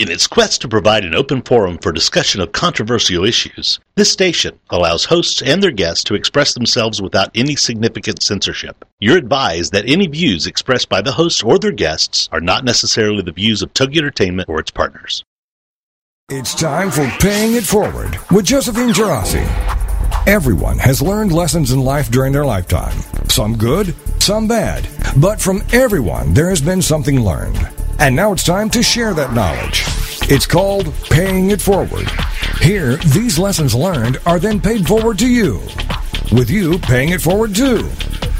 In its quest to provide an open forum for discussion of controversial issues, this station allows hosts and their guests to express themselves without any significant censorship. You're advised that any views expressed by the hosts or their guests are not necessarily the views of Togi Entertainment or its partners. It's time for Paying It Forward with Josephine Girassi. Everyone has learned lessons in life during their lifetime. Some good, some bad. But from everyone, there has been something learned. And now it's time to share that knowledge. It's called Paying It Forward. Here, these lessons learned are then paid forward to you, with you paying it forward too.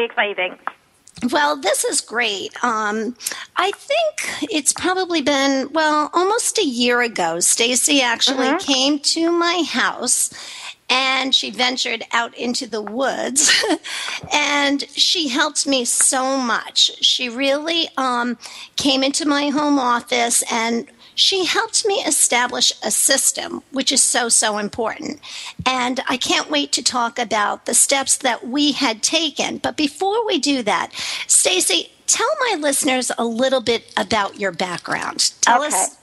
Exciting. Well, this is great. Um, I think it's probably been well almost a year ago. Stacy actually Mhm. came to my house and she ventured out into the woods and she helped me so much. She really um, came into my home office and she helped me establish a system, which is so, so important. And I can't wait to talk about the steps that we had taken. But before we do that, Stacy, tell my listeners a little bit about your background. Tell Okay. us.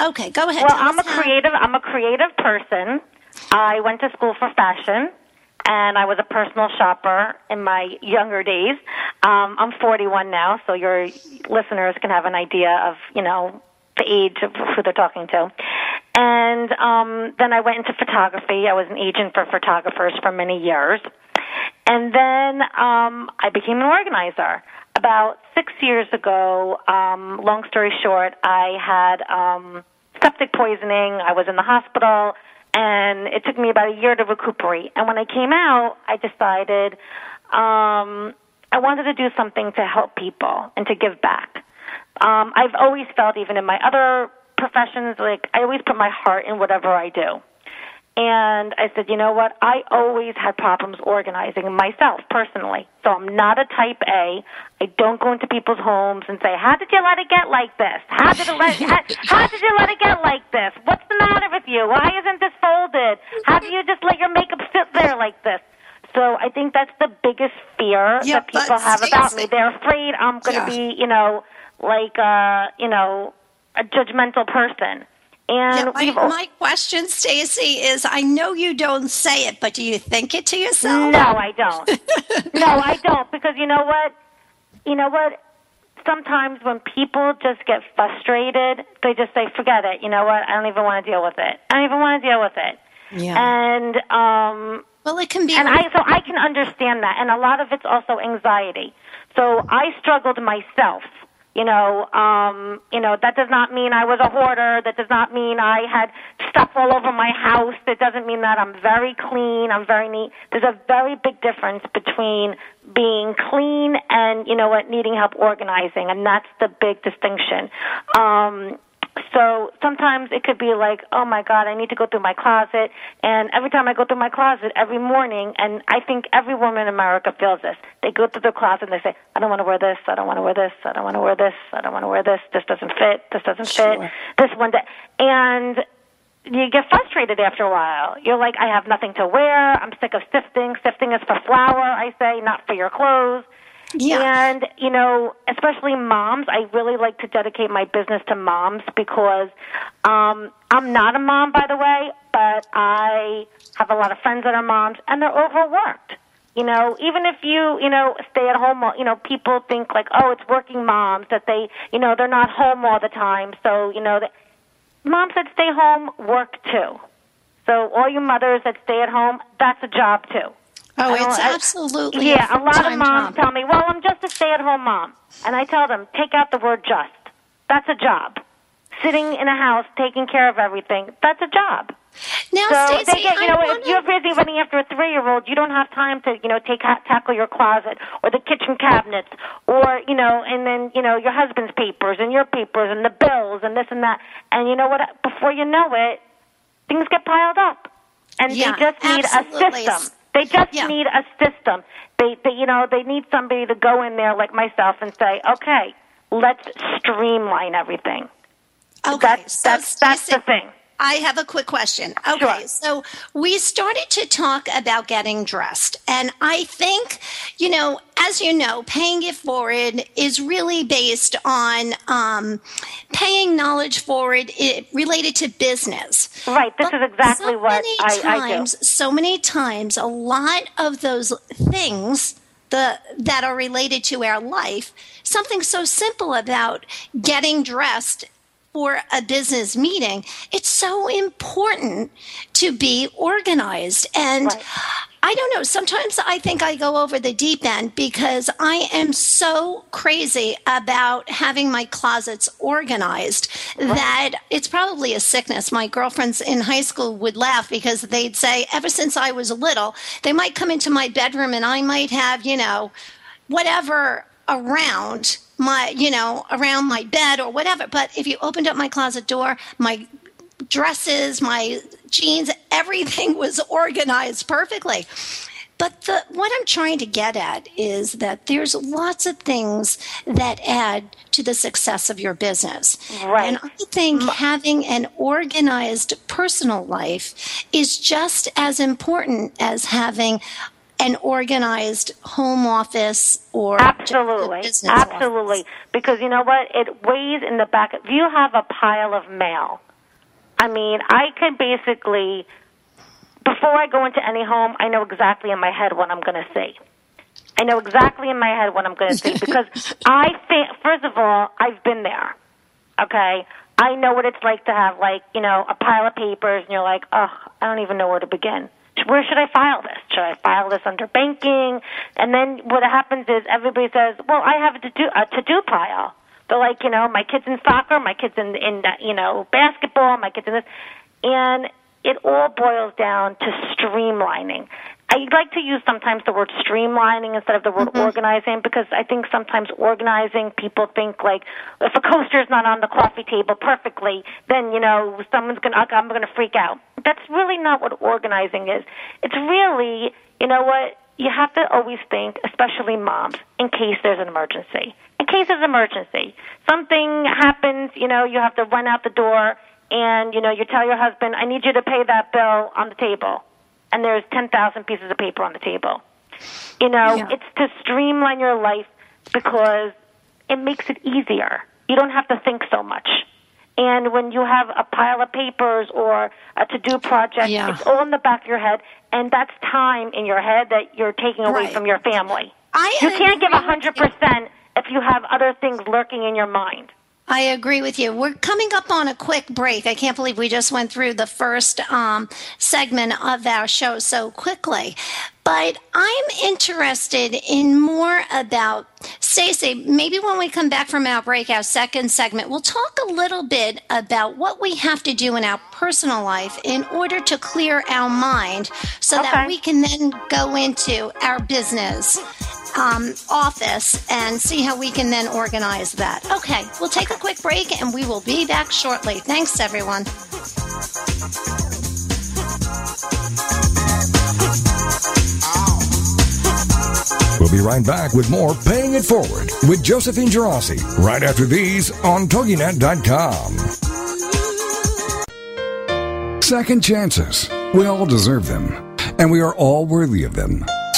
Okay, go ahead. Well, I'm a how- creative. I'm a creative person. I went to school for fashion, and I was a personal shopper in my younger days. Um, I'm 41 now, so your listeners can have an idea of you know age of who they're talking to. And um, then I went into photography. I was an agent for photographers for many years. And then um, I became an organizer. About six years ago, um, long story short, I had um, septic poisoning. I was in the hospital, and it took me about a year to recuperate. And when I came out, I decided um, I wanted to do something to help people and to give back. Um, I've always felt, even in my other professions, like I always put my heart in whatever I do. And I said, you know what? I always had problems organizing myself personally. So I'm not a type A. I don't go into people's homes and say, how did you let it get like this? How did it let, how, how did you let it get like this? What's the matter with you? Why isn't this folded? How do you just let your makeup sit there like this? So I think that's the biggest fear Yeah, that people have about me. They're afraid I'm going to Yeah. be, you know, like, a you know, a judgmental person. And Yeah, my, my question, Stacy, is I know you don't say it, but do you think it to yourself? No, I don't. no, I don't because you know what? You know what? Sometimes when people just get frustrated, they just say, "Forget it." You know what? I don't even want to deal with it. I don't even want to deal with it. Yeah. And um well, it can be. and I so I can understand that, and a lot of it's also anxiety. So I struggled myself. You know, um, you know that does not mean I was a hoarder. That does not mean I had stuff all over my house. That doesn't mean that I'm very clean. I'm very neat. There's a very big difference between being clean and you know what needing help organizing, and that's the big distinction. Um, so sometimes it could be like, oh my God, I need to go through my closet. And every time I go through my closet every morning, and I think every woman in America feels this. They go through their closet and they say, I don't want to wear this, I don't want to wear this, I don't want to wear this, I don't want to wear this, this doesn't fit, this doesn't Sure. fit, this one. Day. And you get frustrated after a while. You're like, I have nothing to wear. I'm sick of sifting. Sifting is for flour, I say, not for your clothes. Yeah. And, you know, especially moms, I really like to dedicate my business to moms because um, I'm not a mom, by the way, but I have a lot of friends that are moms, and they're overworked. You know, even if you, you know, stay at home, you know, people think like, oh, it's working moms that they, you know, they're not home all the time. So, you know, that moms that stay home work too. So all you mothers that stay at home, that's a job too. Oh, it's I- absolutely Yeah, a lot of moms job. tell me, well, I'm just a stay at home mom. And I tell them, take out the word just. That's a job. Sitting in a house taking care of everything, that's a job. Now, So Stacey, they get, you know, wanna- if you're busy running after a three-year-old, you don't have time to, you know, take tackle your closet or the kitchen cabinets or, you know, and then, you know, your husband's papers and your papers and the bills and this and that. And you know what? Before you know it, things get piled up, and Yeah, they just need absolutely. a system. They just Yeah. need a system. They, they, you know, they need somebody to go in there like myself and say, okay, let's streamline everything. Okay, that's so that's that's the thing. I have a quick question. Okay, Sure. so we started to talk about getting dressed. And I think, you know, as you know, paying it forward is really based on um, paying knowledge forward it, related to business. Right. This But is exactly so what I, I do. times, So many times, a lot of those things the that are related to our life, something so simple about getting dressed for a business meeting, it's so important to be organized. And Right. I don't know. Sometimes I think I go over the deep end because I am so crazy about having my closets organized that it's probably a sickness. My girlfriends in high school would laugh because they'd say, ever since I was little, they might come into my bedroom and I might have, you know, whatever around my, you know, around my bed or whatever. But if you opened up my closet door, my dresses, my jeans, everything was organized perfectly. But the, what I'm trying to get at is that there's lots of things that add to the success of your business. Right. And I think having an organized personal life is just as important as having an organized home office or just a Absolutely, office. absolutely. Because you know what? It weighs in the back. If you have a pile of mail, I mean, I can basically, before I go into any home, I know exactly in my head what I'm going to see. I know exactly in my head what I'm going to see because I think, first of all, I've been there. Okay, I know what it's like to have like you know a pile of papers, and you're like, oh, I don't even know where to begin. Where should I file this? Should I file this under banking? And then what happens is everybody says, well, I have a to do a to do pile. They're like, you know, my kids in soccer, my kids in in uh, you know basketball, my kids in this, and it all boils down to streamlining. I like to use sometimes the word streamlining instead of the word mm-hmm. organizing because I think sometimes organizing people think like if a coaster is not on the coffee table perfectly, then you know someone's gonna I'm gonna freak out. That's really not what organizing is. It's really you know what you have to always think, especially moms, in case there's an emergency. In case an emergency, something happens, you know, you have to run out the door, and you know you tell your husband, I need you to pay that bill on the table and there's 10,000 pieces of paper on the table. You know, Yeah. it's to streamline your life because it makes it easier. You don't have to think so much. And when you have a pile of papers or a to do project, Yeah. it's all in the back of your head, and that's time in your head that you're taking away Right. from your family. I You can't give a agree with you. 100% if you have other things lurking in your mind. I agree with you. We're coming up on a quick break. I can't believe we just went through the first um, segment of our show so quickly. But I'm interested in more about Stacey. Maybe when we come back from our break, our second segment, we'll talk a little bit about what we have to do in our personal life in order to clear our mind so that we can then go into our business um, office and see how we can then organize that. Okay, we'll take a quick break and we will be back shortly. Thanks, everyone. We'll be right back with more Paying It Forward with Josephine Gerasi right after these on TogiNet.com. Second chances. We all deserve them, and we are all worthy of them.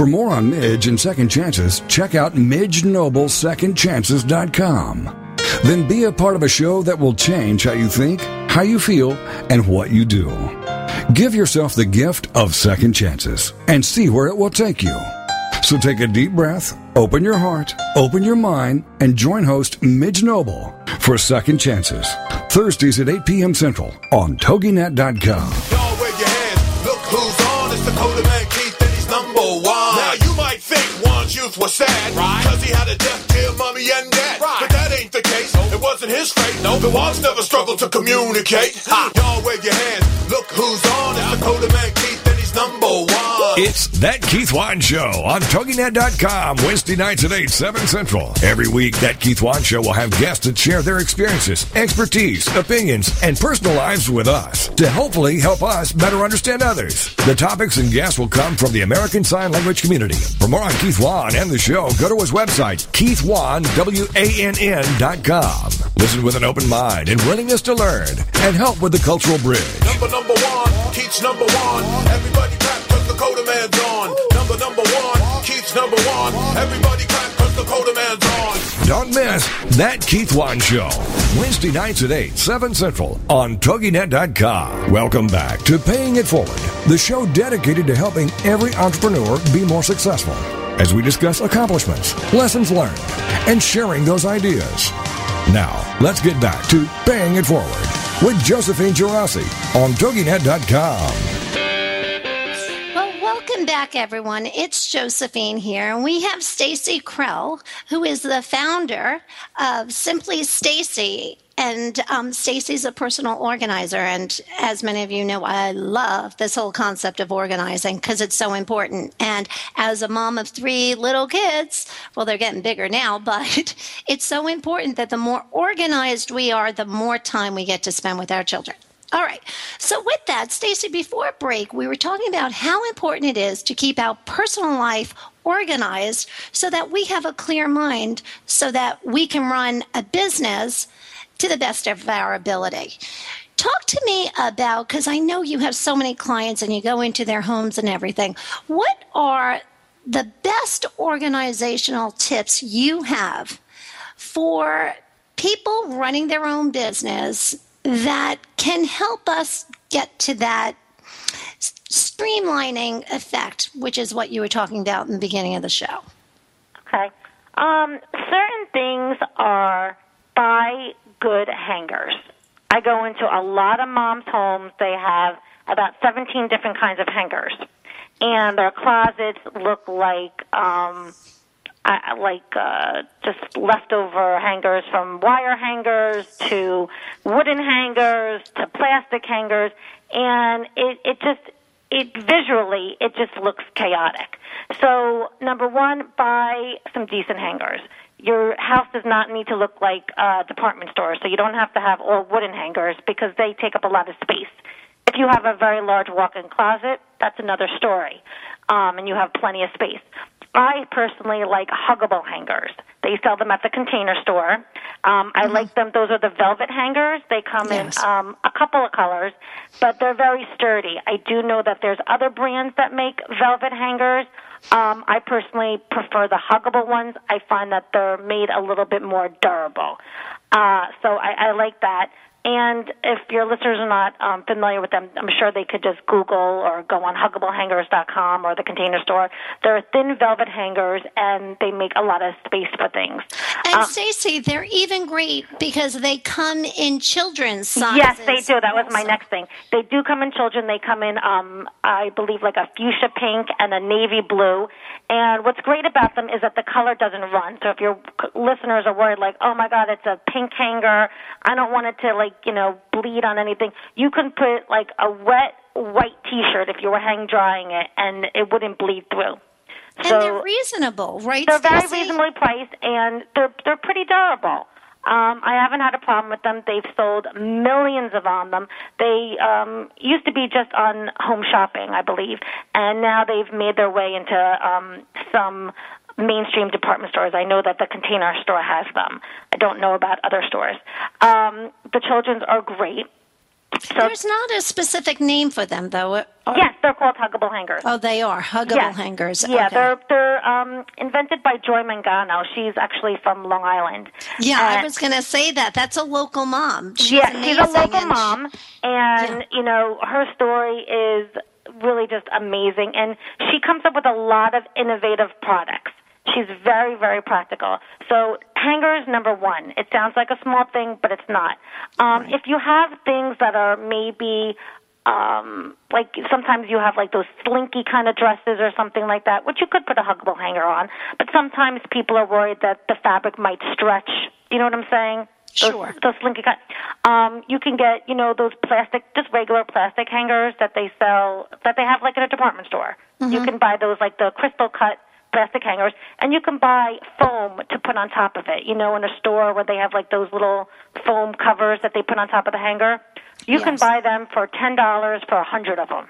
For more on Midge and Second Chances, check out MidgeNobleSecondChances.com. Then be a part of a show that will change how you think, how you feel, and what you do. Give yourself the gift of second chances and see where it will take you. So take a deep breath, open your heart, open your mind, and join host Midge Noble for Second Chances. Thursdays at 8 p.m. Central on TogiNet.com. Juan's youth was sad, right? Cause he had a deaf kid, mommy and dad. Right. But that ain't the case. It wasn't his fate. No, the walls never struggled to communicate. Ha. Y'all wave your hands. Look who's on. It's Dakota Man Keith, number one. It's That Keith Wann Show on TogiNet.com, Wednesday nights at 8, 7 Central. Every week, That Keith Wann Show will have guests that share their experiences, expertise, opinions, and personal lives with us to hopefully help us better understand others. The topics and guests will come from the American Sign Language community. For more on Keith Wann and the show, go to his website, keithwann.com. Listen with an open mind and willingness to learn and help with the cultural bridge. Number number Keith's number one. Everybody clap cause Dakota Man's on. Number number one, Keith's number one. Everybody clap cause Dakota Man's on. Don't miss That Keith Wann Show. Wednesday nights at 8, 7 Central on TogiNet.com. Welcome back to Paying It Forward, the show dedicated to helping every entrepreneur be more successful as we discuss accomplishments, lessons learned, and sharing those ideas. Now, let's get back to Paying It Forward with Josephine Girassi on TogiNet.com. Welcome back, everyone. It's Josephine here, and we have Stacy Krell, who is the founder of Simply Stacy. And um, Stacy's a personal organizer, and as many of you know, I love this whole concept of organizing because it's so important. And as a mom of three little kids, well, they're getting bigger now, but it's so important that the more organized we are, the more time we get to spend with our children. All right. So with that, Stacy, before break, we were talking about how important it is to keep our personal life organized so that we have a clear mind so that we can run a business to the best of our ability. Talk to me about because I know you have so many clients and you go into their homes and everything. What are the best organizational tips you have for people running their own business that can help us get to that streamlining effect, which is what you were talking about in the beginning of the show. Okay. Um, certain things are buy good hangers. I go into a lot of moms' homes. They have about 17 different kinds of hangers, and their closets look like um, I, like uh, just leftover hangers from wire hangers to wooden hangers to plastic hangers, and it it just it visually it just looks chaotic. So number one, buy some decent hangers. Your house does not need to look like a department store, so you don't have to have all wooden hangers because they take up a lot of space. If you have a very large walk-in closet, that's another story, um, and you have plenty of space. I personally like huggable hangers. They sell them at the container store. Um, I like them. Those are the velvet hangers. They come Yes. in um, a couple of colors, but they're very sturdy. I do know that there's other brands that make velvet hangers. Um, I personally prefer the huggable ones. I find that they're made a little bit more durable. Uh, so I, I like that. And if your listeners are not um, familiar with them, I'm sure they could just Google or go on huggablehangers.com or the container store. They're thin velvet hangers, and they make a lot of space for things. And Um, Stacey, they're even great because they come in children's sizes. Yes, they do. That was my next thing. They do come in children. They come in, um, I believe, like a fuchsia pink and a navy blue. And what's great about them is that the color doesn't run. So if your listeners are worried, like, oh my God, it's a pink hanger, I don't want it to, like, you know, bleed on anything, you can put, like, a wet white t shirt if you were hang drying it, and it wouldn't bleed through. And So they're reasonable, right? they're very Stacey? reasonably priced and they're they're pretty durable. Um, I haven't had a problem with them. They've sold millions of on them. They um, used to be just on Home Shopping, I believe, and now they've made their way into um, some mainstream department stores. I know that the Container Store has them. I don't know about other stores. Um, the children's are great. So There's not a specific name for them, though. Or- yes, they're called huggable hangers. Oh, they are huggable Yes. hangers. Yeah, Okay. they're they're um, invented by Joy Mangano. She's actually from Long Island. Yeah, I was going to say that. That's a local mom. She's yeah, she's a local and she- mom, and you know her story is really just amazing, and she comes up with a lot of innovative products. She's very, very practical. So hangers, number one. It sounds like a small thing, but it's not. Um, If you have things that are maybe um, like sometimes you have like those slinky kind of dresses or something like that, which you could put a huggable hanger on. But sometimes people are worried that the fabric might stretch. You know what I'm saying? Those, Sure. Those slinky kind. Um, you can get you know those plastic, just regular plastic hangers that they sell that they have like in a department store. You can buy those like the crystal cut plastic hangers, and you can buy foam to put on top of it. You know, in a store where they have like those little foam covers that they put on top of the hanger. You can buy them for ten dollars for a hundred of them.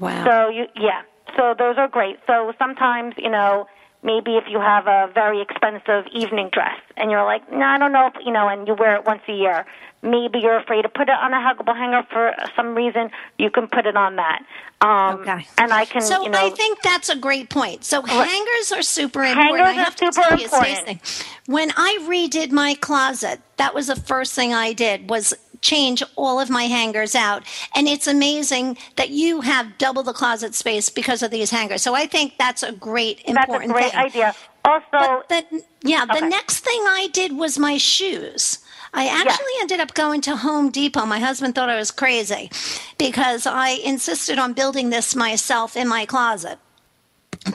Wow. So you, yeah. So those are great. So sometimes, you know, maybe if you have a very expensive evening dress and you're like, no, I don't know, if, you know, and you wear it once a year, maybe you're afraid to put it on a huggable hanger for some reason. You can put it on that. Um, Okay. And I can, So you know, I think that's a great point. So hangers are super important. Hangers I are to super important. When I redid my closet, that was the first thing I did was change all of my hangers out. And it's amazing that you have double the closet space because of these hangers. So I think that's a great important that's a great thing. idea. Also, But the, yeah, the next thing I did was my shoes. I actually ended up going to Home Depot. My husband thought I was crazy because I insisted on building this myself in my closet.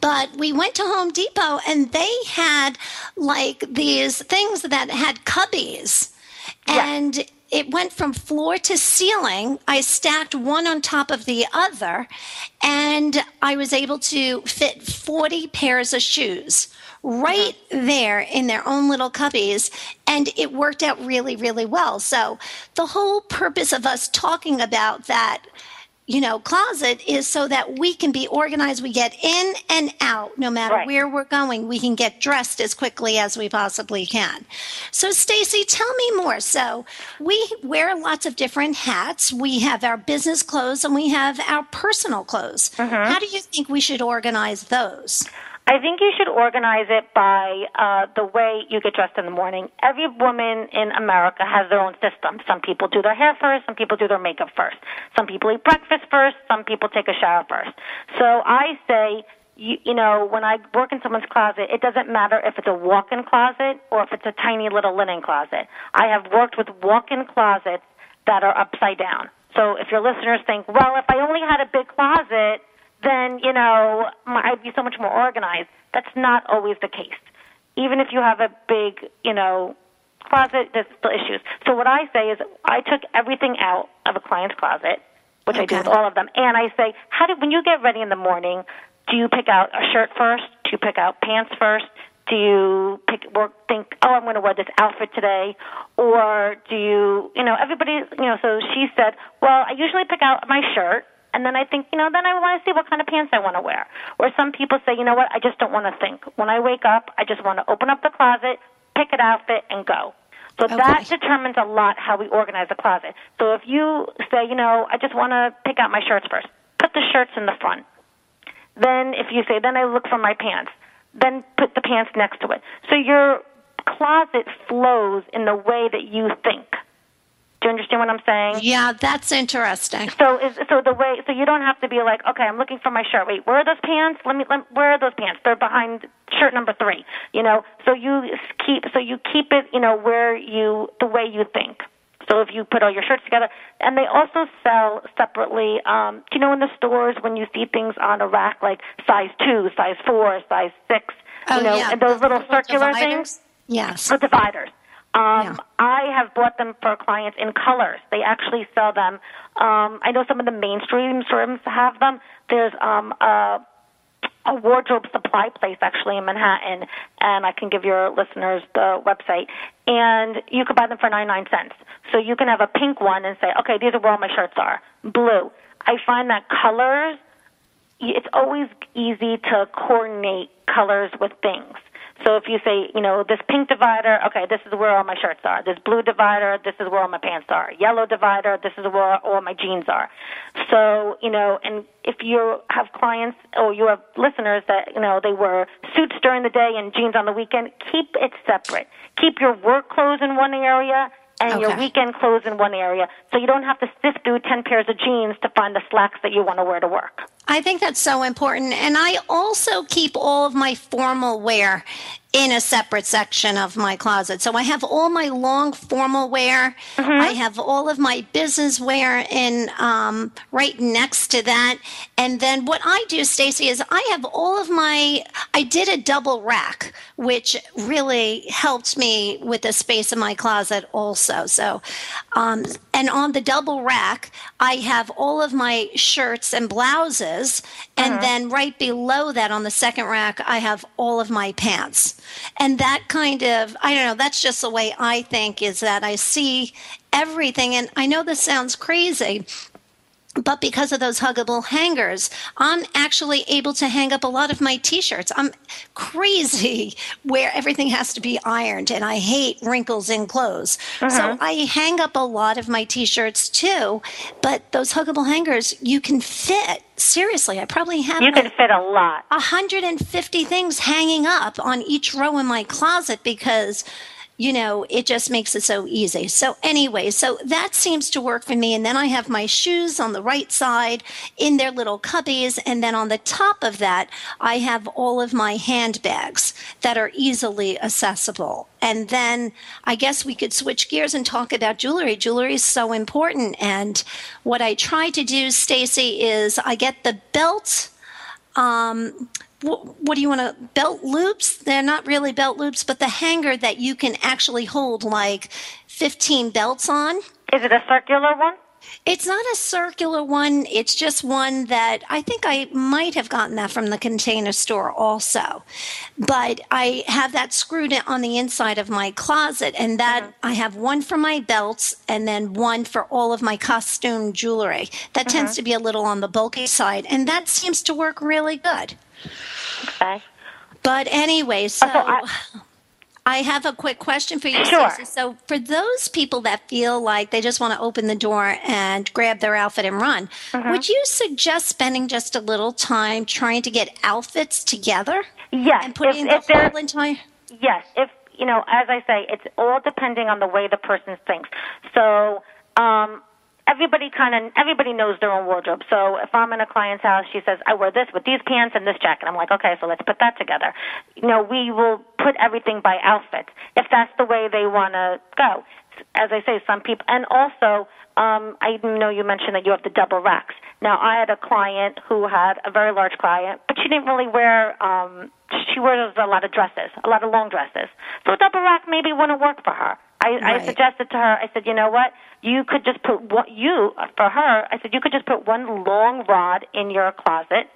But we went to Home Depot and they had like these things that had cubbies. And it went from floor to ceiling. I stacked one on top of the other, and I was able to fit 40 pairs of shoes right mm-hmm. there in their own little cubbies. And it worked out really, really well. So, the whole purpose of us talking about that you know, closet is so that we can be organized. We get in and out no matter Right. where we're going. We can get dressed as quickly as we possibly can. So, Stacy, tell me more. So, we wear lots of different hats. We have our business clothes and we have our personal clothes. Mm-hmm. How do you think we should organize those? I think you should organize it by uh, the way you get dressed in the morning. Every woman in America has their own system. Some people do their hair first, some people do their makeup first. Some people eat breakfast first, some people take a shower first. So I say, you, you know, when I work in someone's closet, it doesn't matter if it's a walk in closet or if it's a tiny little linen closet. I have worked with walk in closets that are upside down. So if your listeners think, well, if I only had a big closet, then you know I'd be so much more organized. That's not always the case. Even if you have a big, you know, closet, there's still issues. So what I say is, I took everything out of a client's closet, which I do with all of them, and I say, how do when you get ready in the morning, do you pick out a shirt first? Do you pick out pants first? Do you pick work think, oh, I'm going to wear this outfit today, or do you, you know, everybody, you know? So she said, well, I usually pick out my shirt. And then I think, you know, then I want to see what kind of pants I want to wear. Or some people say, you know what, I just don't want to think. When I wake up, I just want to open up the closet, pick an outfit, and go. So that determines a lot how we organize the closet. So if you say, you know, I just want to pick out my shirts first, put the shirts in the front. Then if you say, then I look for my pants, then put the pants next to it. So your closet flows in the way that you think. Do you understand what I'm saying? Yeah, that's interesting. So is so the way so you don't have to be like, okay, I'm looking for my shirt. Wait, where are those pants? Let me let, where are those pants? They're behind shirt number 3. You know, so you keep so you keep it, you know, where you the way you think. So if you put all your shirts together, and they also sell separately. Um, do you know in the stores when you see things on a rack like size two, size four, size six, Oh, you know, yeah. and those little the circular dividers? things? Yes. The dividers. Um, Yeah. I have bought them for clients in colors. They actually sell them. Um, I know some of the mainstream stores have them. There's um, a, a wardrobe supply place actually in Manhattan, and I can give your listeners the website. And you could buy them for 99 cents. So you can have a pink one and say, okay, these are where all my shirts are. Blue. I find that colors it's always easy to coordinate colors with things. So if you say, you know, this pink divider, okay, this is where all my shirts are. This blue divider, this is where all my pants are. Yellow divider, this is where all my jeans are. So, you know, and if you have clients or you have listeners that, you know, they wear suits during the day and jeans on the weekend, keep it separate. Keep your work clothes in one area and your weekend clothes in one area so you don't have to sift through 10 pairs of jeans to find the slacks that you want to wear to work. I think that's so important. And I also keep all of my formal wear in a separate section of my closet. So I have all my long formal wear. I have all of my business wear in um, right next to that. And then what I do, Stacy, is I have all of my. I did a double rack, which really helped me with the space in my closet also. So, um, and on the double rack, I have all of my shirts and blouses, and uh-huh. then right below that on the second rack, I have all of my pants. And that kind of, I don't know, that's just the way I think is that I see everything. And I know this sounds crazy, but because of those huggable hangers, I'm actually able to hang up a lot of my t-shirts. I'm crazy where everything has to be ironed and I hate wrinkles in clothes. So uh-huh. I hang up a lot of my t-shirts too, but those huggable hangers you can fit. Seriously, I probably have You can fit a lot. 150 things hanging up on each row in my closet because you know it just makes it so easy. So anyway so that seems to work for me. And then i have my shoes on the right side in their little cubbies. And then on the top of that i have all of my handbags that are easily accessible. And then i guess we could switch gears and talk about jewelry. Jewelry is so important. And what i try to do stacy is i get the belt um, what, what do you want to belt loops? They're not really belt loops, but the hanger that you can actually hold like 15 belts on. Is it a circular one? It's not a circular one. It's just one that I think I might have gotten that from the container store also. But I have that screwed on the inside of my closet, and that mm-hmm. I have one for my belts and then one for all of my costume jewelry. That mm-hmm. tends to be a little on the bulky side, and that seems to work really good. Okay. But anyway, so I- I have a quick question for you, Sure. So for those people that feel like they just want to open the door and grab their outfit and run, Mm-hmm. would you suggest spending just a little time trying to get outfits together Yes. and putting if, if the there- whole entire? Yes, if you know, as I say, it's all depending on the way the person thinks. So, um, everybody kind of everybody knows their own wardrobe. So, if I'm in a client's house, she says, "I wear this with these pants and this jacket." I'm like, "Okay, so let's put that together." You know, we will put everything by outfit if that's the way they want to go. As I say, some people, and also, um, I know you mentioned that you have the double racks. Now, I had a client who had a very large client, but she didn't really wear. Um, she wears a lot of dresses, a lot of long dresses. So a double rack maybe wouldn't work for her. I, I suggested to her, I said, you know what? You could just put what you for her. I said you could just put one long rod in your closet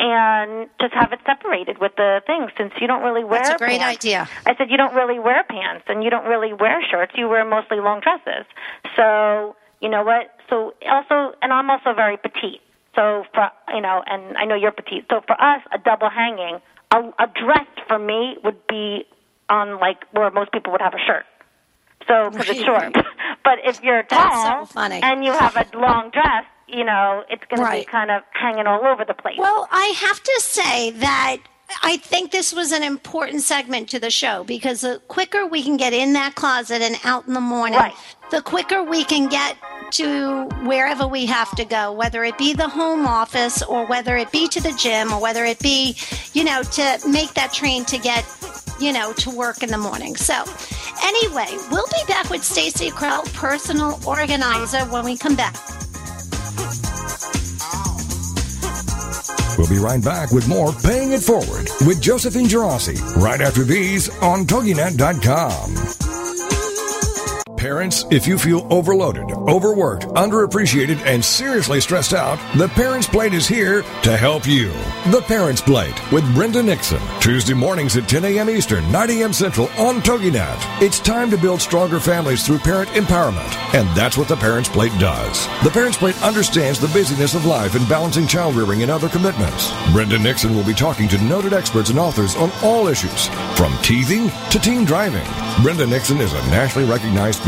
and just have it separated with the things since you don't really wear That's a great pants. idea. I said you don't really wear pants and you don't really wear shirts. You wear mostly long dresses. So you know what? So also, and I'm also very petite. So for you know, and I know you're petite. So for us, a double hanging, a, a dress for me would be on like where most people would have a shirt. So because it's Right. short. but if you're tall so and you have a long dress, you know, it's going to be kind of hanging all over the place. Well, I have to say that I think this was an important segment to the show because the quicker we can get in that closet and out in the morning, Right. the quicker we can get to wherever we have to go, whether it be the home office or whether it be to the gym or whether it be, you know, to make that train to get, you know, to work in the morning. So, anyway, we'll be back with Stacy Krell, personal organizer, when we come back. We'll be right back with more Paying It Forward with Josephine Gerasi right after these on TogiNet.com. Parents, if you feel overloaded, overworked, underappreciated, and seriously stressed out, The Parents Plate is here to help you. The Parents Plate with Brenda Nixon. Tuesday mornings at 10 a.m. Eastern, 9 a.m. Central on TogiNet. It's time to build stronger families through parent empowerment. And that's what The Parents Plate does. The Parents Plate understands the busyness of life and balancing child rearing and other commitments. Brenda Nixon will be talking to noted experts and authors on all issues, from teething to teen driving. Brenda Nixon is a nationally recognized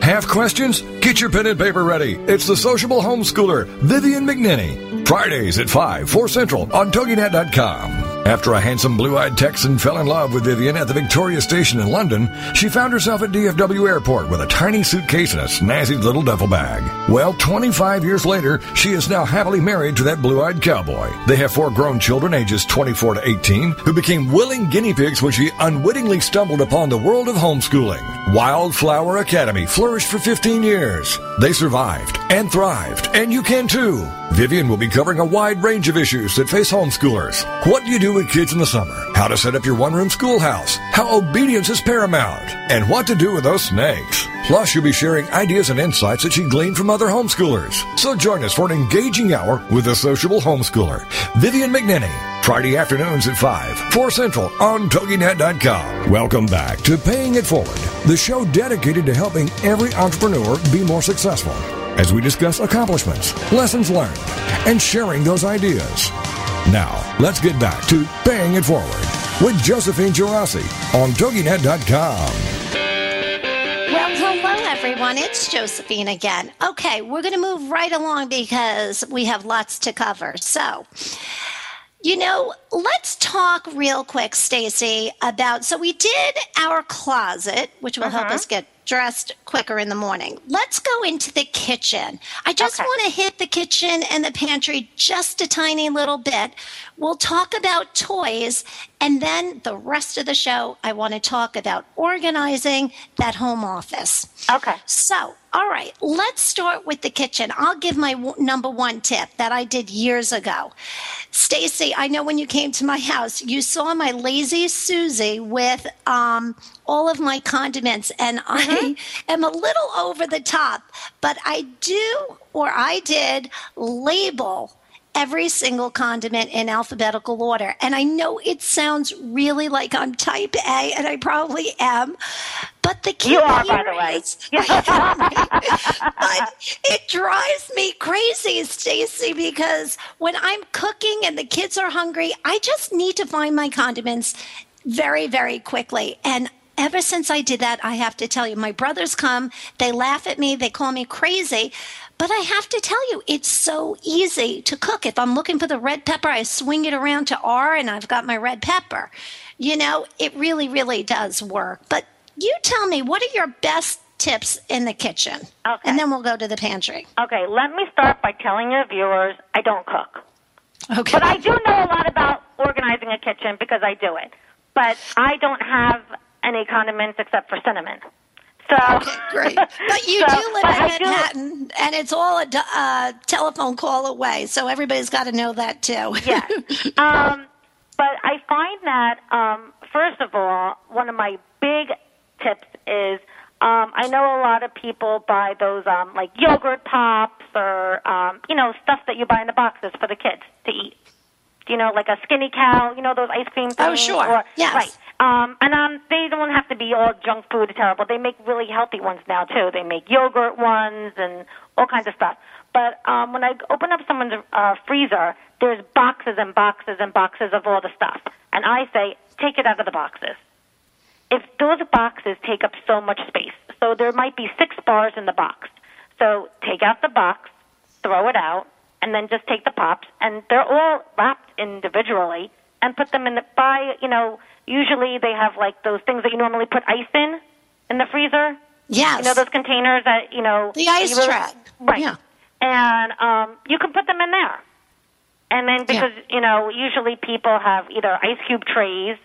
Have questions? Get your pen and paper ready. It's the sociable homeschooler, Vivian McNinney. Fridays at 5, 4 Central on TogiNet.com. After a handsome blue-eyed Texan fell in love with Vivian at the Victoria Station in London, she found herself at DFW Airport with a tiny suitcase and a snazzy little duffel bag. Well, 25 years later, she is now happily married to that blue-eyed cowboy. They have four grown children ages 24 to 18 who became willing guinea pigs when she unwittingly stumbled upon the world of homeschooling. Wildflower Academy flourished for 15 years. They survived and thrived, and you can too. Vivian will be covering a wide range of issues that face homeschoolers. What do you do with kids in the summer? How to set up your one room schoolhouse? How obedience is paramount? And what to do with those snakes? Plus, you'll be sharing ideas and insights that she gleaned from other homeschoolers. So join us for an engaging hour with the sociable homeschooler, Vivian McNinney. Friday afternoons at 5, 4 Central on TogiNet.com. Welcome back to Paying It Forward, the show dedicated to helping every entrepreneur be more successful as we discuss accomplishments, lessons learned, and sharing those ideas. Now, let's get back to Paying It Forward with Josephine Girassi on TogiNet.com. Hello everyone. It's Josephine again. Okay, we're going to move right along because we have lots to cover. So, you know, let's talk real quick, Stacy, about so we did our closet, which will help uh-huh. us get dressed quicker in the morning. Let's go into the kitchen. I just Okay. want to hit the kitchen and the pantry just a tiny little bit. We'll talk about toys, and then the rest of the show, I want to talk about organizing that home office. Okay. So, all right, let's start with the kitchen. I'll give my w- number one tip that I did years ago. Stacy, I know when you came to my house, you saw my lazy Susie with um, all of my condiments, and I uh-huh. am a little over the top, but I do, or I did, label every single condiment in alphabetical order. And I know it sounds really like I'm type A, and I probably am. But the key You are, by the way. is- but it drives me crazy, Stacy, because when I'm cooking and the kids are hungry, I just need to find my condiments very, very quickly. And ever since I did that, I have to tell you, my brothers come, they laugh at me, they call me crazy. But I have to tell you, it's so easy to cook. If I'm looking for the red pepper, I swing it around to R and I've got my red pepper. You know, it really, really does work. But you tell me, what are your best tips in the kitchen? Okay. And then we'll go to the pantry. Okay, let me start by telling your viewers I don't cook. Okay. But I do know a lot about organizing a kitchen because I do it. But I don't have any condiments except for cinnamon. So Great. But you So, do live in Manhattan, and it's all a d- uh, telephone call away. So everybody's got to know that too. yes. Um, but I find that um, first of all, one of my big tips is um, I know a lot of people buy those um, like yogurt pops or um, you know stuff that you buy in the boxes for the kids to eat. You know, like a skinny cow. You know those ice cream things. Oh, sure. Or, Yes. Right. Um, and um, they don't have to be all junk food terrible. They make really healthy ones now too. They make yogurt ones and all kinds of stuff. But um, when I open up someone's uh, freezer, there's boxes and boxes and boxes of all the stuff, and I say, take it out of the boxes. If those boxes take up so much space, so there might be six bars in the box. So take out the box, throw it out, and then just take the pops, and they're all wrapped individually, and put them in the buy. You know, usually they have like those things that you normally put ice in in the freezer. Yes. You know those containers that you know The ice really- right? Yeah. And um, you can put them in there. And then because you know usually people have either ice cube trays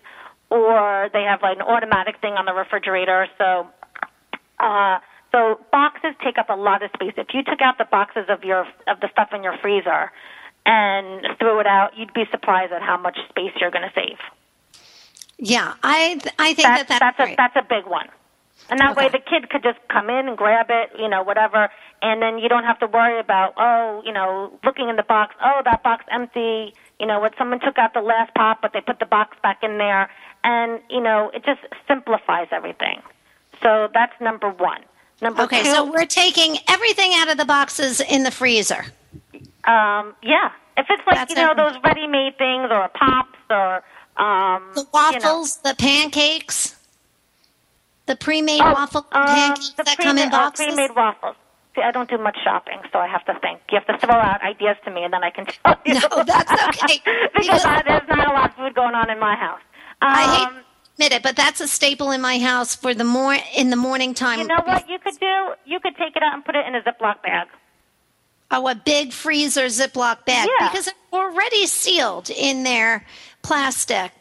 or they have like an automatic thing on the refrigerator. So uh, so boxes take up a lot of space. If you took out the boxes of your of the stuff in your freezer and throw it out, you'd be surprised at how much space you're going to save. Yeah, I I think That's that that's, that's a that's a big one. And that way the kid could just come in and grab it, you know, whatever, and then you don't have to worry about, oh, you know, looking in the box, oh, that box empty, you know, what someone took out the last pop, but they put the box back in there, and you know, it just simplifies everything. So that's number one. Number okay, two, so we're taking everything out of the boxes in the freezer. Um, yeah, if it's like That's you know it. those ready-made things or pops or um, The you know, waffles, the pancakes, the pre-made Oh, waffle um, pancakes that come in pre-made- uh, pre-made waffles. See, I don't do much shopping, so I have to think. You have to throw out ideas to me, and then I can tell you. No, that's okay. because I, there's not a lot of food going on in my house. Um, I hate to admit it, but that's a staple in my house for the more in the morning time. You know what you could do? You could take it out and put it in a Ziploc bag. Oh, a big freezer Ziploc bag Yeah. because it's already sealed in their plastic.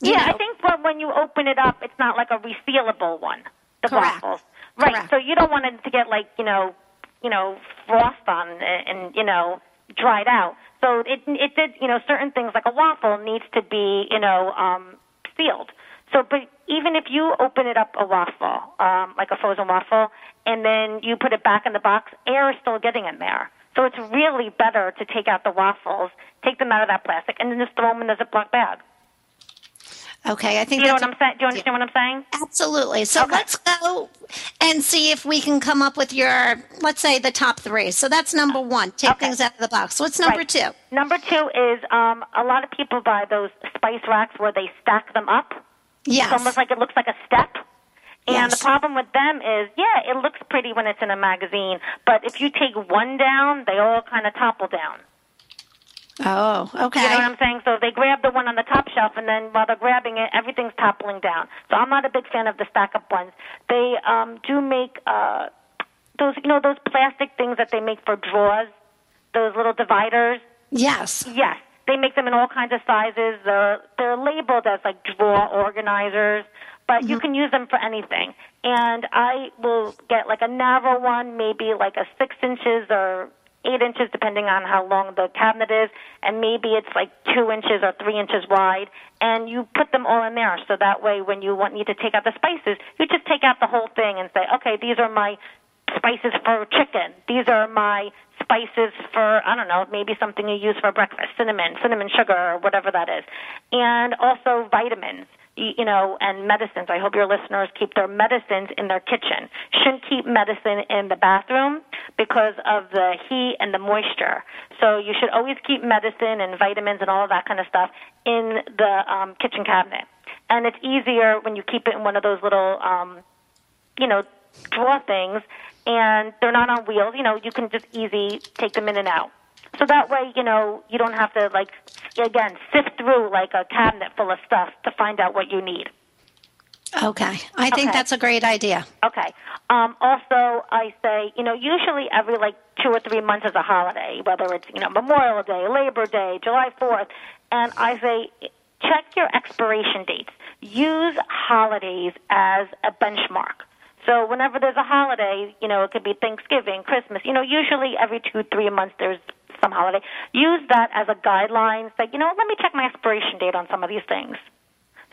yeah, I think when, when you open it up, it's not like a resealable one. The Correct. waffles, right? Correct. So you don't want it to get like you know, you know, frost on and, and you know dried out. So it it did you know certain things like a waffle needs to be you know um, sealed. So, but even if you open it up a waffle, um, like a frozen waffle, and then you put it back in the box, air is still getting in there. So it's really better to take out the waffles, take them out of that plastic, and then just throw them in the Ziploc bag. Okay, I think Do you know what I'm saying? Do you understand what I'm saying? Absolutely. So Okay. let's go and see if we can come up with your, let's say, the top three. So that's number one. Take Okay. things out of the box. What's number Right. two? Number two is um, a lot of people buy those spice racks where they stack them up. Yes. It's almost like it looks like a step. And Yes. the problem with them is, yeah, it looks pretty when it's in a magazine, but if you take one down, they all kind of topple down. oh, okay. You know what I'm saying? So they grab the one on the top shelf, and then while they're grabbing it, everything's toppling down. So I'm not a big fan of the stack up ones. They um, do make uh, those, you know, those plastic things that they make for drawers, those little dividers. yes. Yes, they make them in all kinds of sizes. They're they're labeled as like drawer organizers, but you mm-hmm. can use them for anything. And I will get like a narrow one, maybe like a six inches or eight inches, depending on how long the cabinet is, and maybe it's like two inches or three inches wide. And you put them all in there, so that way when you want need to take out the spices, you just take out the whole thing and say, okay, these are my spices for chicken. These are my spices for I don't know, maybe something you use for breakfast, cinnamon, cinnamon sugar, or whatever that is, and also vitamins. You know, and medicines. I hope your listeners keep their medicines in their kitchen. Shouldn't keep medicine in the bathroom because of the heat and the moisture. So you should always keep medicine and vitamins and all of that kind of stuff in the um, kitchen cabinet. And it's easier when you keep it in one of those little um, you know, draw things, and they're not on wheels. You know, you can just easy take them in and out. So that way, you know, you don't have to like again sift through like a cabinet full of stuff to find out what you need. Okay. I think Okay. that's a great idea. Okay. Um, also, I say, you know, usually every like two or three months is a holiday, whether it's you know Memorial Day, Labor Day, July Fourth, and I say check your expiration dates. Use holidays as a benchmark. So whenever there's a holiday, you know, it could be Thanksgiving, Christmas. You know, usually every two, three months there's some holiday. Use that as a guideline. Say, you know, let me check my expiration date on some of these things.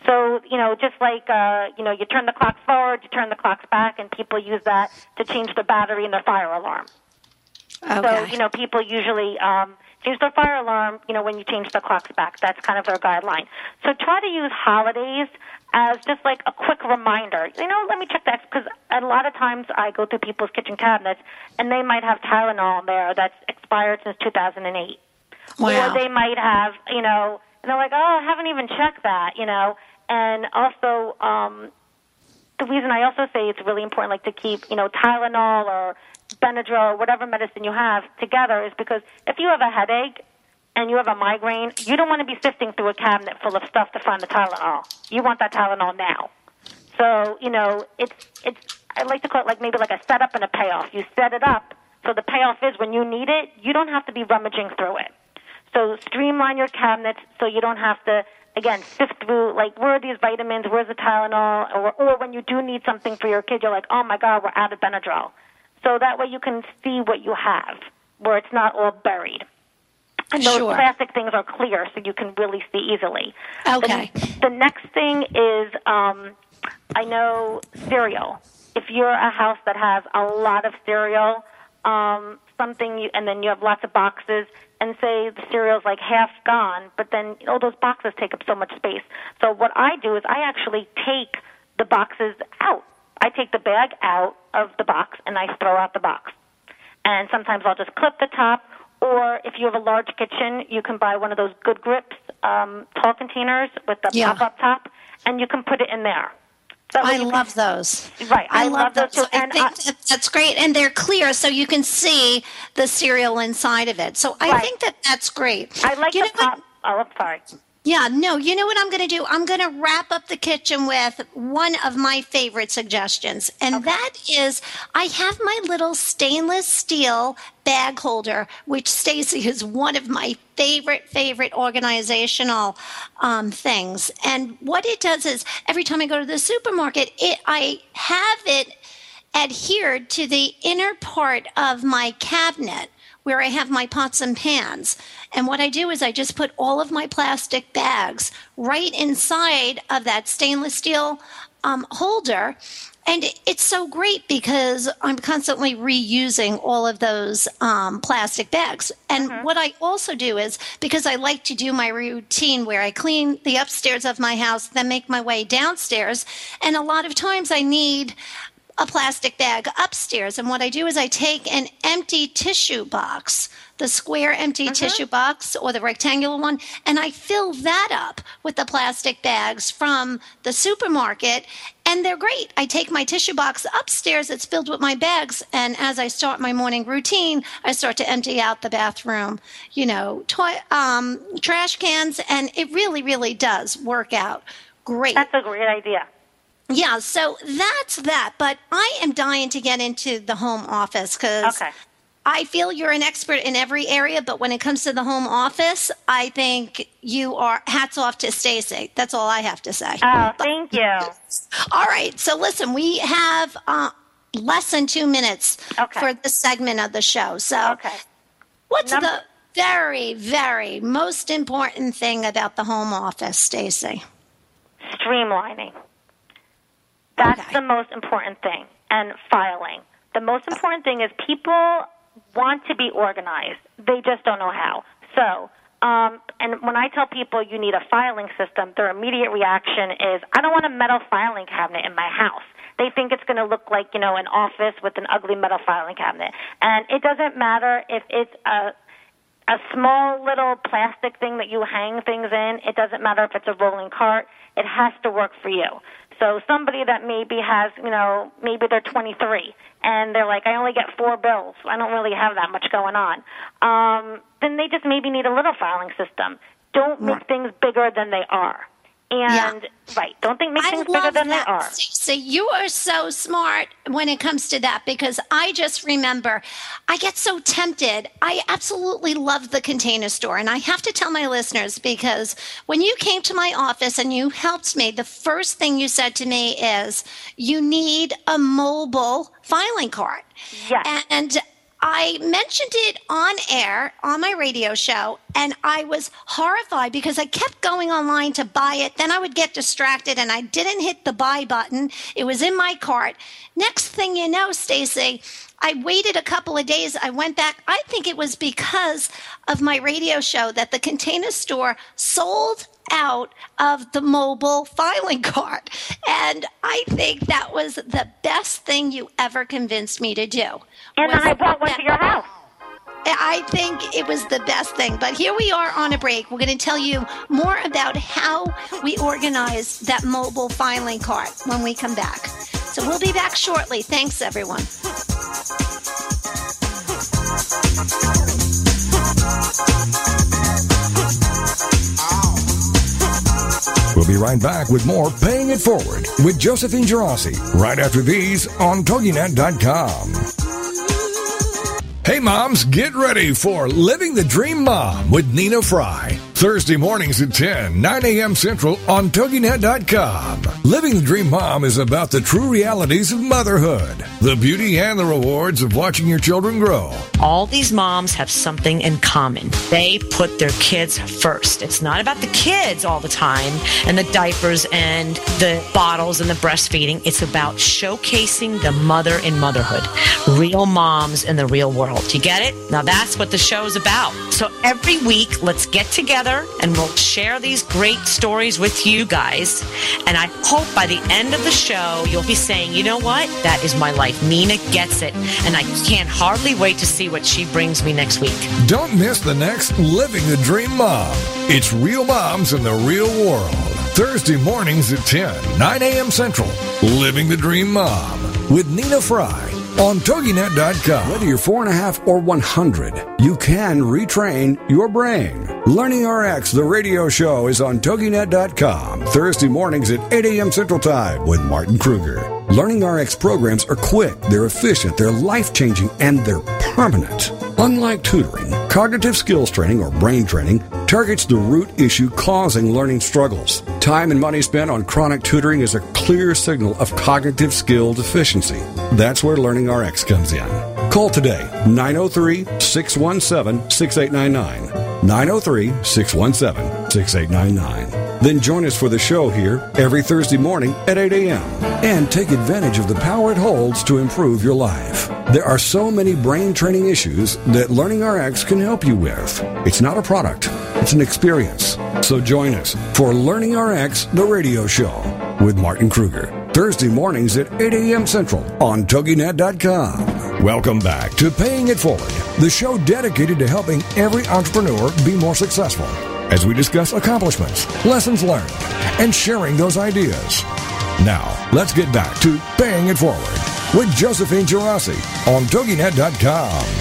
So, you know, just like, uh, you know, you turn the clocks forward, you turn the clocks back, and people use that to change their battery in their fire alarm. Okay. So, you know, people usually um, change their fire alarm, you know, when you change the clocks back. That's kind of their guideline. So try to use holidays as just like a quick reminder. You know, let me check that because a lot of times I go through people's kitchen cabinets and they might have Tylenol there that's expired since 2008. Wow. Or they might have, you know, and they're like, oh, I haven't even checked that, you know. And also, um, the reason I also say it's really important, like to keep, you know, Tylenol or Benadryl whatever medicine you have together, is because if you have a headache and you have a migraine, you don't want to be sifting through a cabinet full of stuff to find the Tylenol. You want that Tylenol now. So you know, it's it's I like to call it like maybe like a setup and a payoff. You set it up so the payoff is when you need it, you don't have to be rummaging through it. So streamline your cabinets so you don't have to again sift through like where are these vitamins, where's the Tylenol, or or when you do need something for your kid, you're like, oh my god, we're out of Benadryl. So that way you can see what you have, where it's not all buried. And those Sure. plastic things are clear, so you can really see easily. Okay. The, the next thing is, um, I know cereal. If you're a house that has a lot of cereal, um, something, you, and then you have lots of boxes, and say the cereal's like half gone, but then all those boxes take up so much space. So what I do is I actually take the boxes out. I take the bag out of the box and I throw out the box and sometimes I'll just clip the top. Or if you have a large kitchen, you can buy one of those good grips um, tall containers with the Yeah. pop-up top, and you can put it in there. I you can- love those. Right, I love those too, I and think I- that that's great, and they're clear, so you can see the cereal inside of it. So I Right. think that that's great. I like you the know what? Oh, I'm sorry. Yeah, no, you know what I'm going to do? I'm going to wrap up the kitchen with one of my favorite suggestions. And that is I have my little stainless steel bag holder, which Staci is one of my favorite, favorite organizational um, things. And what it does is every time I go to the supermarket, it, I have it adhered to the inner part of my cabinet where I have my pots and pans. And what I do is I just put all of my plastic bags right inside of that stainless steel um, holder. And it's so great because I'm constantly reusing all of those um, plastic bags. And what I also do is because I like to do my routine where I clean the upstairs of my house, then make my way downstairs. And a lot of times I need a plastic bag upstairs. And what I do is I take an empty tissue box, the square empty tissue box or the rectangular one, and I fill that up with the plastic bags from the supermarket. And they're great. I take my tissue box upstairs, it's filled with my bags. And as I start my morning routine, I start to empty out the bathroom, you know, toy, um, trash cans. And it really, really does work out great. That's a great idea. Yeah, so that's that. But I am dying to get into the home office because Okay. I feel you're an expert in every area. But when it comes to the home office, I think you are. Hats off to Staci. That's all I have to say. Oh, thank you. all right. So listen, we have uh, less than two minutes Okay. for this segment of the show. So Okay. what's Number- the very, very most important thing about the home office, Staci? streamlining. That's Okay. the most important thing. And filing. The most important thing is people want to be organized. They just don't know how. So, um, and when I tell people you need a filing system, their immediate reaction is, I don't want a metal filing cabinet in my house. They think it's going to look like, you know, an office with an ugly metal filing cabinet. And it doesn't matter if it's a a small little plastic thing that you hang things in. It doesn't matter if it's a rolling cart. It has to work for you. So somebody that maybe has, you know, maybe they're 23 and they're like, I only get four bills. I don't really have that much going on. Um, then they just maybe need a little filing system. Don't make things bigger than they are. And right, don't think make I things bigger than that. they are. Staci, you are so smart when it comes to that because I just remember I get so tempted. I absolutely love the container store. And I have to tell my listeners because when you came to my office and you helped me, the first thing you said to me is, you need a mobile filing cart. Yes. And I mentioned it on air on my radio show, and I was horrified because I kept going online to buy it. Then I would get distracted and I didn't hit the buy button. It was in my cart. Next thing you know, Staci, I waited a couple of days. I went back. I think it was because of my radio show that the container store sold out of the mobile filing cart. And I think that was the best thing you ever convinced me to do. And then I brought one to your house. I think it was the best thing. But here we are on a break. We're going to tell you more about how we organize that mobile filing cart when we come back. So we'll be back shortly. Thanks, everyone. We'll be right back with more Paying It Forward with Josephine Geraci right after these on TogiNet.com. Hey moms, get ready for Living the Dream Mom with Nina Fry. Thursday mornings at 10, 9 a.m. Central on TogiNet.com. Living the Dream Mom is about the true realities of motherhood, the beauty and the rewards of watching your children grow. All these moms have something in common. They put their kids first. It's not about the kids all the time and the diapers and the bottles and the breastfeeding. It's about showcasing the mother in motherhood, real moms in the real world. You get it? Now that's what the show is about. So every week, let's get together and we'll share these great stories with you guys. And I hope by the end of the show, you'll be saying, you know what? That is my life. Nina gets it. And I can't hardly wait to see what she brings me next week. Don't miss the next Living the Dream Mom. It's Real Moms in the Real World. Thursday mornings at 10, 9 a.m. Central. Living the Dream Mom with Nina Fry on TogiNet.com. Whether you're four and a half or 100, you can retrain your brain. Learning RX, the radio show, is on TogiNet.com. Thursday mornings at 8 a.m. Central Time with Martin Kruger. Learning RX programs are quick, they're efficient, they're life changing, and they're permanent. Unlike tutoring, cognitive skills training or brain training targets the root issue causing learning struggles. Time and money spent on chronic tutoring is a clear signal of cognitive skill deficiency. That's where Learning RX comes in. Call today 903 617 6899. 903 617 6899. Then join us for the show here every Thursday morning at 8 a.m. and take advantage of the power it holds to improve your life. There are so many brain training issues that Learning RX can help you with. It's not a product, it's an experience. So join us for Learning RX, the radio show with Martin Kruger. Thursday mornings at 8 a.m. Central on TogiNet.com. Welcome back to Paying It Forward, the show dedicated to helping every entrepreneur be more successful as we discuss accomplishments, lessons learned, and sharing those ideas. Now, let's get back to Paying It Forward with Josephine Geraci on TogiNet.com.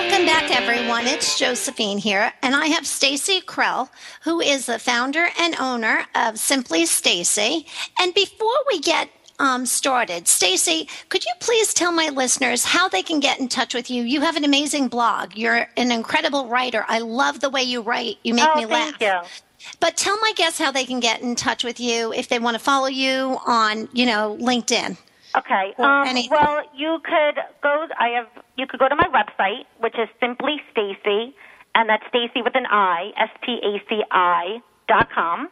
Welcome back, everyone. It's Josephine here, and I have Staci Krell, who is the founder and owner of Simply Staci. And before we get um, started, Staci, could you please tell my listeners how they can get in touch with you? You have an amazing blog. You're an incredible writer. I love the way you write. You make oh, me laugh. Thank you. But tell my guests how they can get in touch with you if they want to follow you on, you know, LinkedIn. Okay. Um, well, you could go. I have. You could go to my website, which is simply Staci, and that's Staci with an I, S T A C I dot com,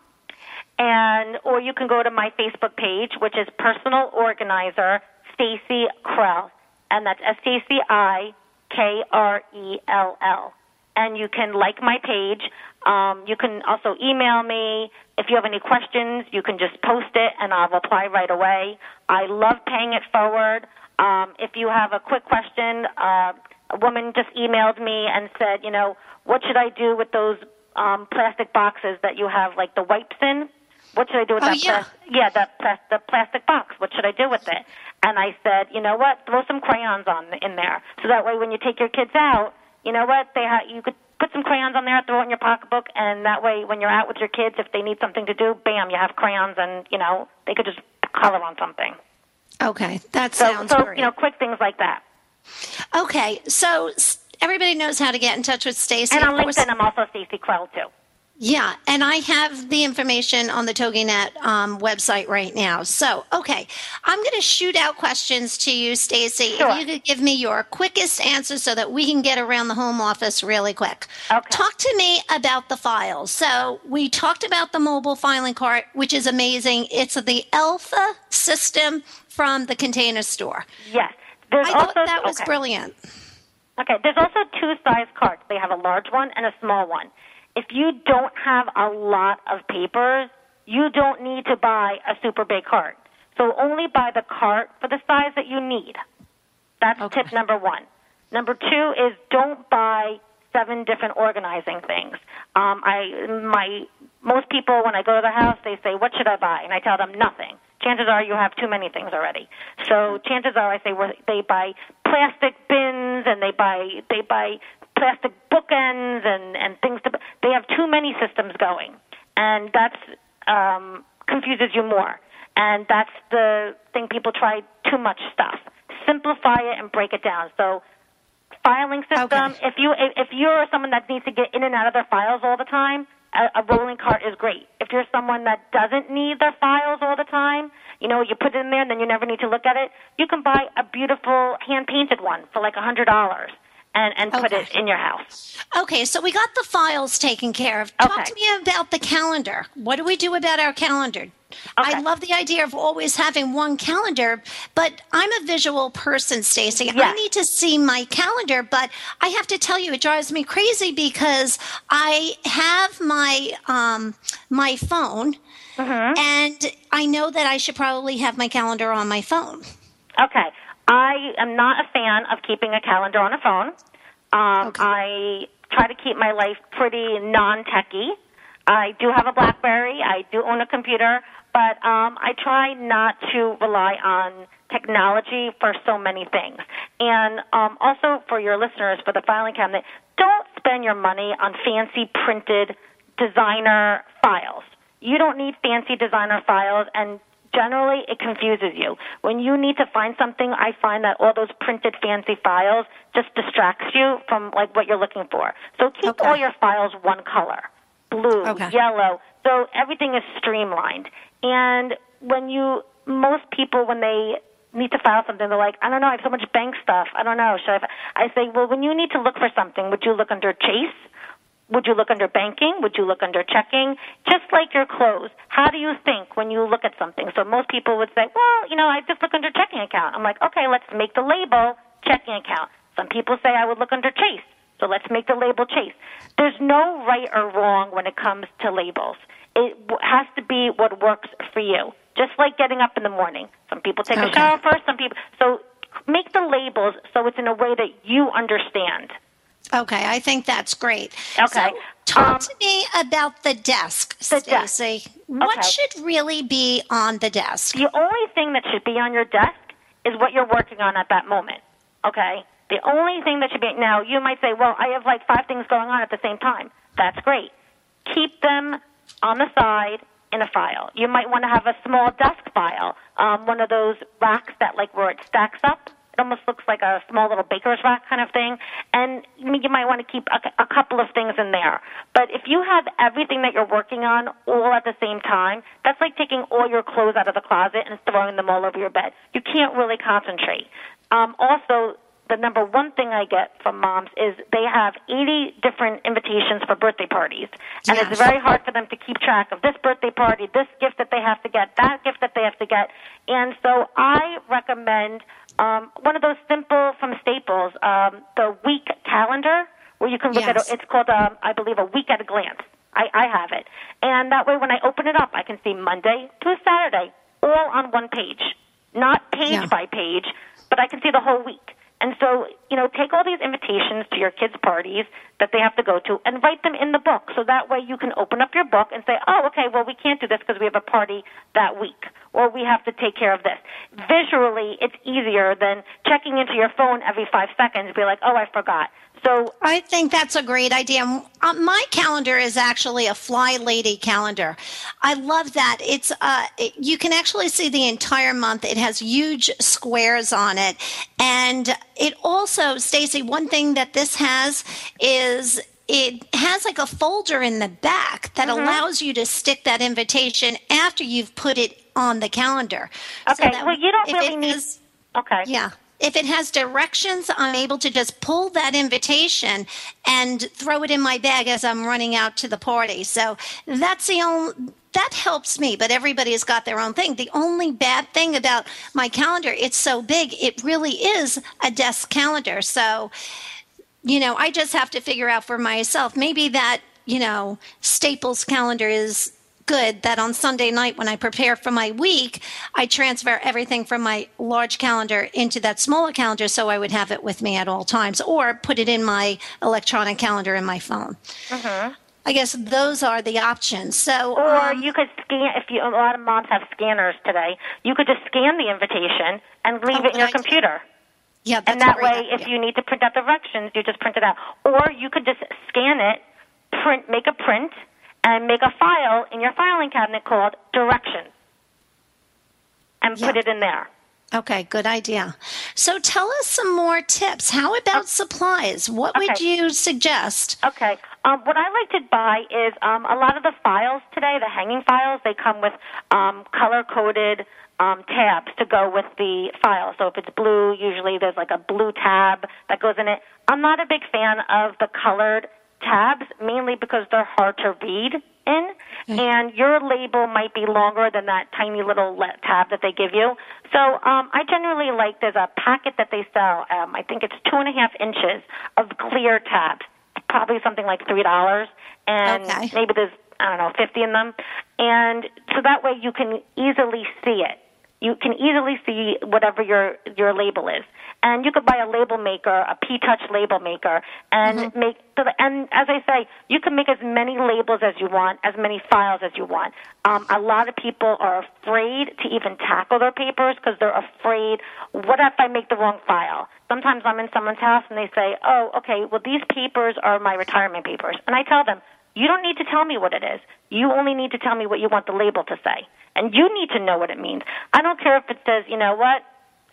and or you can go to my Facebook page, which is Personal Organizer Staci Krell, and that's S T A C I K R E L L, and you can like my page. Um, you can also email me. If you have any questions, you can just post it and I'll reply right away. I love paying it forward. Um, if you have a quick question, uh, a woman just emailed me and said, you know, what should I do with those um, plastic boxes that you have like the wipes in? What should I do with Oh, that? yeah. plas- yeah, that plas- the plastic box. What should I do with it? And I said, you know what? Throw some crayons on in there, so that way when you take your kids out, you know what? They ha- you could put some crayons on there, throw it in your pocketbook, and that way when you're out with your kids, if they need something to do, bam, you have crayons, and you know they could just color on something. Okay, that So, sounds so great. you know, quick things like that. okay, so everybody knows how to get in touch with Staci. And on. LinkedIn, I'm also Staci Krell too. Yeah, and I have the information on the TogiNet um, website right now. So, okay, I'm going to shoot out questions to you, Staci. Sure. If you could give me your quickest answer so that we can get around the home office really quick. Okay. Talk to me about the files. So, we talked about the mobile filing cart, which is amazing. It's the Elfa system from the Container Store. Yes. There's I also thought that was okay. brilliant. Okay, there's also two size carts. They have a large one and a small one. If you don't have a lot of papers, you don't need to buy a super big cart. So only buy the cart for the size that you need. That's Okay. tip number one. Number two is don't buy seven different organizing things. Um, I my most people when I go to their house they say, "What should I buy?" and I tell them nothing. Chances are you have too many things already. So chances are I say well, they buy plastic bins and they buy they buy plastic bookends and and things to they have too many systems going. and that's um, confuses you more. And that's the thing people try too much stuff. Simplify it and break it down. So filing system. Okay. If you if you're someone that needs to get in and out of their files all the time, a, a rolling cart is great. If you're someone that doesn't need their files all the time, you know, you put it in there and then you never need to look at it. You can buy a beautiful hand painted one for like a hundred dollars and and put it in your house. Okay, so we got the files taken care of. Talk Okay. to me about the calendar. What do we do about our calendar? I love the idea of always having one calendar, but I'm a visual person, Staci. I need to see my calendar, but I have to tell you, it drives me crazy because I have my um, my phone, Mm-hmm. and I know that I should probably have my calendar on my phone. Okay. I am not a fan of keeping a calendar on a phone. Um, Okay. I try to keep my life pretty non-techy. I do have a BlackBerry. I do own a computer, but um, I try not to rely on technology for so many things. And um, also for your listeners, for the filing cabinet, don't spend your money on fancy printed designer files. You don't need fancy designer files, and generally it confuses you. When you need to find something, I find that all those printed fancy files just distracts you from like what you're looking for. So keep Okay. all your files one color. Blue, Okay. yellow. So everything is streamlined. And when you most people when they need to file something, they're like, I don't know, I have so much bank stuff. I don't know. Should I? I say, well, when you need to look for something, would you look under Chase? Would you look under banking? Would you look under checking? Just like your clothes. How do you think when you look at something? So most people would say, well, you know, I just look under checking account. I'm like, okay, let's make the label checking account. Some people say I would look under Chase. So let's make the label Chase. There's no right or wrong when it comes to labels. It has to be what works for you. Just like getting up in the morning. Some people take a shower first, some people. So make the labels so it's in a way that you understand. Okay, I think that's great. Okay. So, talk Um, to me about the desk, The desk. Staci. What Okay. should really be on the desk? The only thing that should be on your desk is what you're working on at that moment. Okay? The only thing that should be now you might say, Well, I have like five things going on at the same time. That's great. Keep them on the side in a file. You might want to have a small desk file, um, one of those racks that like where it stacks up. It almost looks like a small little baker's rack kind of thing. And you you might want to keep a, a couple of things in there. But if you have everything that you're working on all at the same time, that's like taking all your clothes out of the closet and throwing them all over your bed. You can't really concentrate. Um, also, the number one thing I get from moms is they have 80 different invitations for birthday parties. And Yes. it's very hard for them to keep track of this birthday party, this gift that they have to get, that gift that they have to get. And so I recommend um, one of those simple from Staples, um, the week calendar, where you can look Yes. at it. It's called, um, I believe, a week at a glance. I, I have it. And that way when I open it up, I can see Monday to Saturday, all on one page. Not page Yeah. by page, but I can see the whole week. And so, you know, take all these invitations to your kids' parties that they have to go to and write them in the book. So that way you can open up your book and say, oh, okay, well, we can't do this because we have a party that week, or we have to take care of this. Visually, it's easier than checking into your phone every five seconds, and be like, oh, I forgot. So I think that's a great idea. Uh, my calendar is actually a Fly Lady calendar. I love that. It's uh, it, you can actually see the entire month. It has huge squares on it, and it also, Staci. One thing that this has is it has like a folder in the back that Mm-hmm. allows you to stick that invitation after you've put it on the calendar. Okay, that well, you don't really need- has- Okay. yeah. If it has directions, I'm able to just pull that invitation and throw it in my bag as I'm running out to the party. So that's the only that helps me, but everybody has got their own thing. The only bad thing about my calendar, it's so big, it really is a desk calendar. So, you know, I just have to figure out for myself. Maybe that, you know, Staples calendar is good that on Sunday night when I prepare for my week, I transfer everything from my large calendar into that smaller calendar so I would have it with me at all times or put it in my electronic calendar in my phone. I guess those are the options. So, Or um, you could scan if you a lot of moms have scanners today. You could just scan the invitation and leave Oh, it in your idea. computer. yeah, that's and that way, if you need to print out directions, you just print it out. Or you could just scan it, print, make a print, and make a file in your filing cabinet called directions and put it in there. Okay, good idea. So tell us some more tips. How about supplies? What would you suggest? Okay. Um, what I like to buy is um, a lot of the files today, the hanging files, they come with um, color coded um, tabs to go with the file. So if it's blue, usually there's like a blue tab that goes in it. I'm not a big fan of the colored tabs, mainly because they're hard to read in, and your label might be longer than that tiny little le- tab that they give you. So um, I generally like there's a packet that they sell. Um, I think it's two and a half inches of clear tabs probably something like three dollars, and Okay. maybe there's I don't know fifty in them, and so that way you can easily see it. You can easily see whatever your your label is, and you could buy a label maker, a P-Touch label maker, and make. so the- And as I say, you can make as many labels as you want, as many files as you want. Um, a lot of people are afraid to even tackle their papers because they're afraid. What if I make the wrong file? Sometimes I'm in someone's house and they say, "Oh, okay, well these papers are my retirement papers," and I tell them, "You don't need to tell me what it is. You only need to tell me what you want the label to say, and you need to know what it means. I don't care if it says, you know what,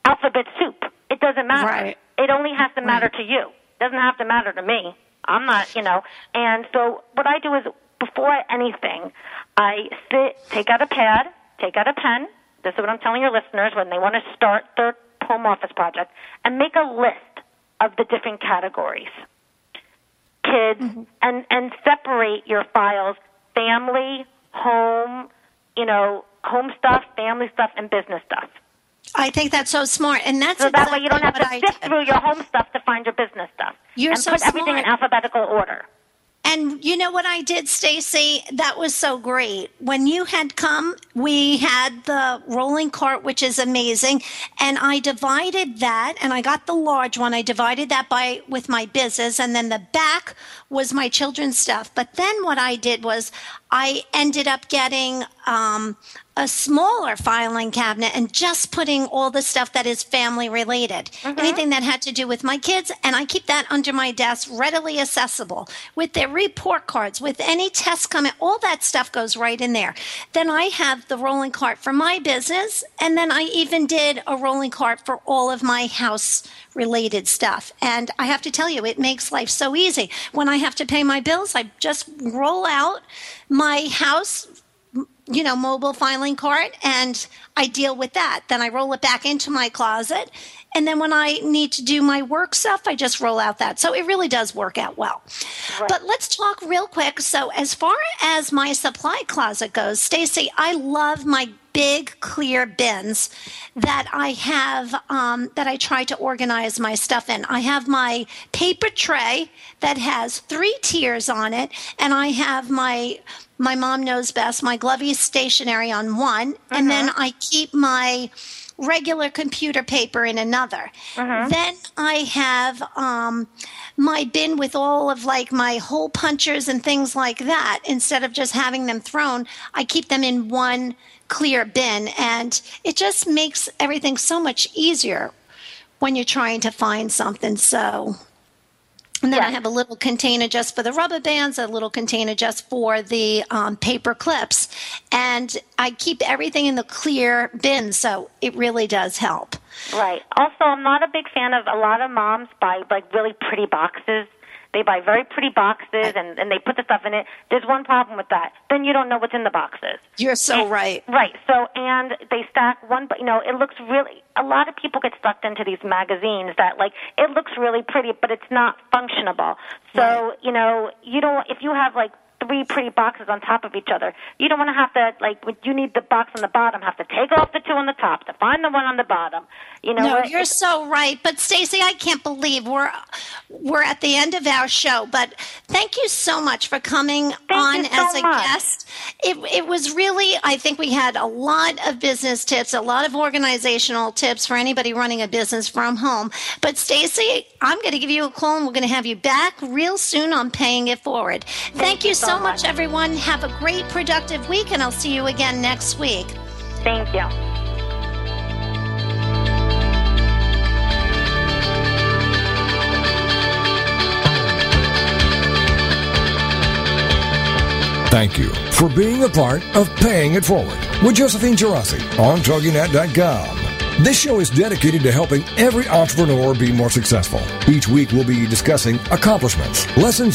alphabet soup. It doesn't matter. Right. It only has to matter to you. It doesn't have to matter to me. I'm not, you know. And so what I do is before anything, I sit, take out a pad, take out a pen. This is what I'm telling your listeners when they want to start their home office project, and make a list of the different categories. Kids, mm-hmm. and and separate your files: family, home, you know, home stuff, family stuff, and business stuff. I think that's so smart, and that's So that exactly way you don't have to sift through your home stuff to find your business stuff. You're and so put everything in smart. alphabetical order. And you know what I did, Staci? That was so great. When you had come, we had the rolling cart, which is amazing, and I divided that, and I got the large one. I divided that by with my business, and then the back was my children's stuff. But then what I did was I ended up getting um, a smaller filing cabinet and just putting all the stuff that is family related, mm-hmm. anything that had to do with my kids, and I keep that under my desk, readily accessible with their report cards, with any test coming, all that stuff goes right in there. Then I have the rolling cart for my business, and then I even did a rolling cart for all of my house related stuff. And I have to tell you, it makes life so easy. When I have to pay my bills, I just roll out my house you know, mobile filing cart and I deal with that. Then I roll it back into my closet. And then when I need to do my work stuff, I just roll out that. So it really does work out well. But let's talk real quick. So as far as my supply closet goes, Staci, I love my big clear bins that I have um, that I try to organize my stuff in. I have my paper tray that has three tiers on it, and I have my my mom knows best my Glovey stationery on one, and then I keep my regular computer paper in another. Then I have um, my bin with all of like my hole punchers and things like that. Instead of just having them thrown, I keep them in one clear bin, and it just makes everything so much easier when you're trying to find something. So. And then I have a little container just for the rubber bands, a little container just for the um, paper clips. And I keep everything in the clear bin, so it really does help. Right. Also, I'm not a big fan of a lot of moms buy like really pretty boxes. They buy very pretty boxes and, and they put the stuff in it. There's one problem with that. Then you don't know what's in the boxes. You're so right. Right. So, and they stack one, but you know, it looks really. A lot of people get sucked into these magazines that, like, it looks really pretty, but it's not functionable. So, you know, you don't. If you have like three pretty boxes on top of each other, you don't want to have to like. You need the box on the bottom. Have to take off the two on the top to find the one on the bottom. You know. No, you're so right. But Staci, I can't believe we're we're at the end of our show. But thank you so much for coming on so as a much. guest. It it was really I think we had a lot of business tips, a lot of organizational tips for anybody running a business from home. But Staci, I'm going to give you a call and we're going to have you back real soon on paying it forward. Thank, you so much, everyone. Have a great productive week and I'll see you again next week. Thank you. Thank you for being a part of Paying It Forward with Josephine Geraci on TogiNet.com. This show is dedicated to helping every entrepreneur be more successful. Each week we'll be discussing accomplishments, lessons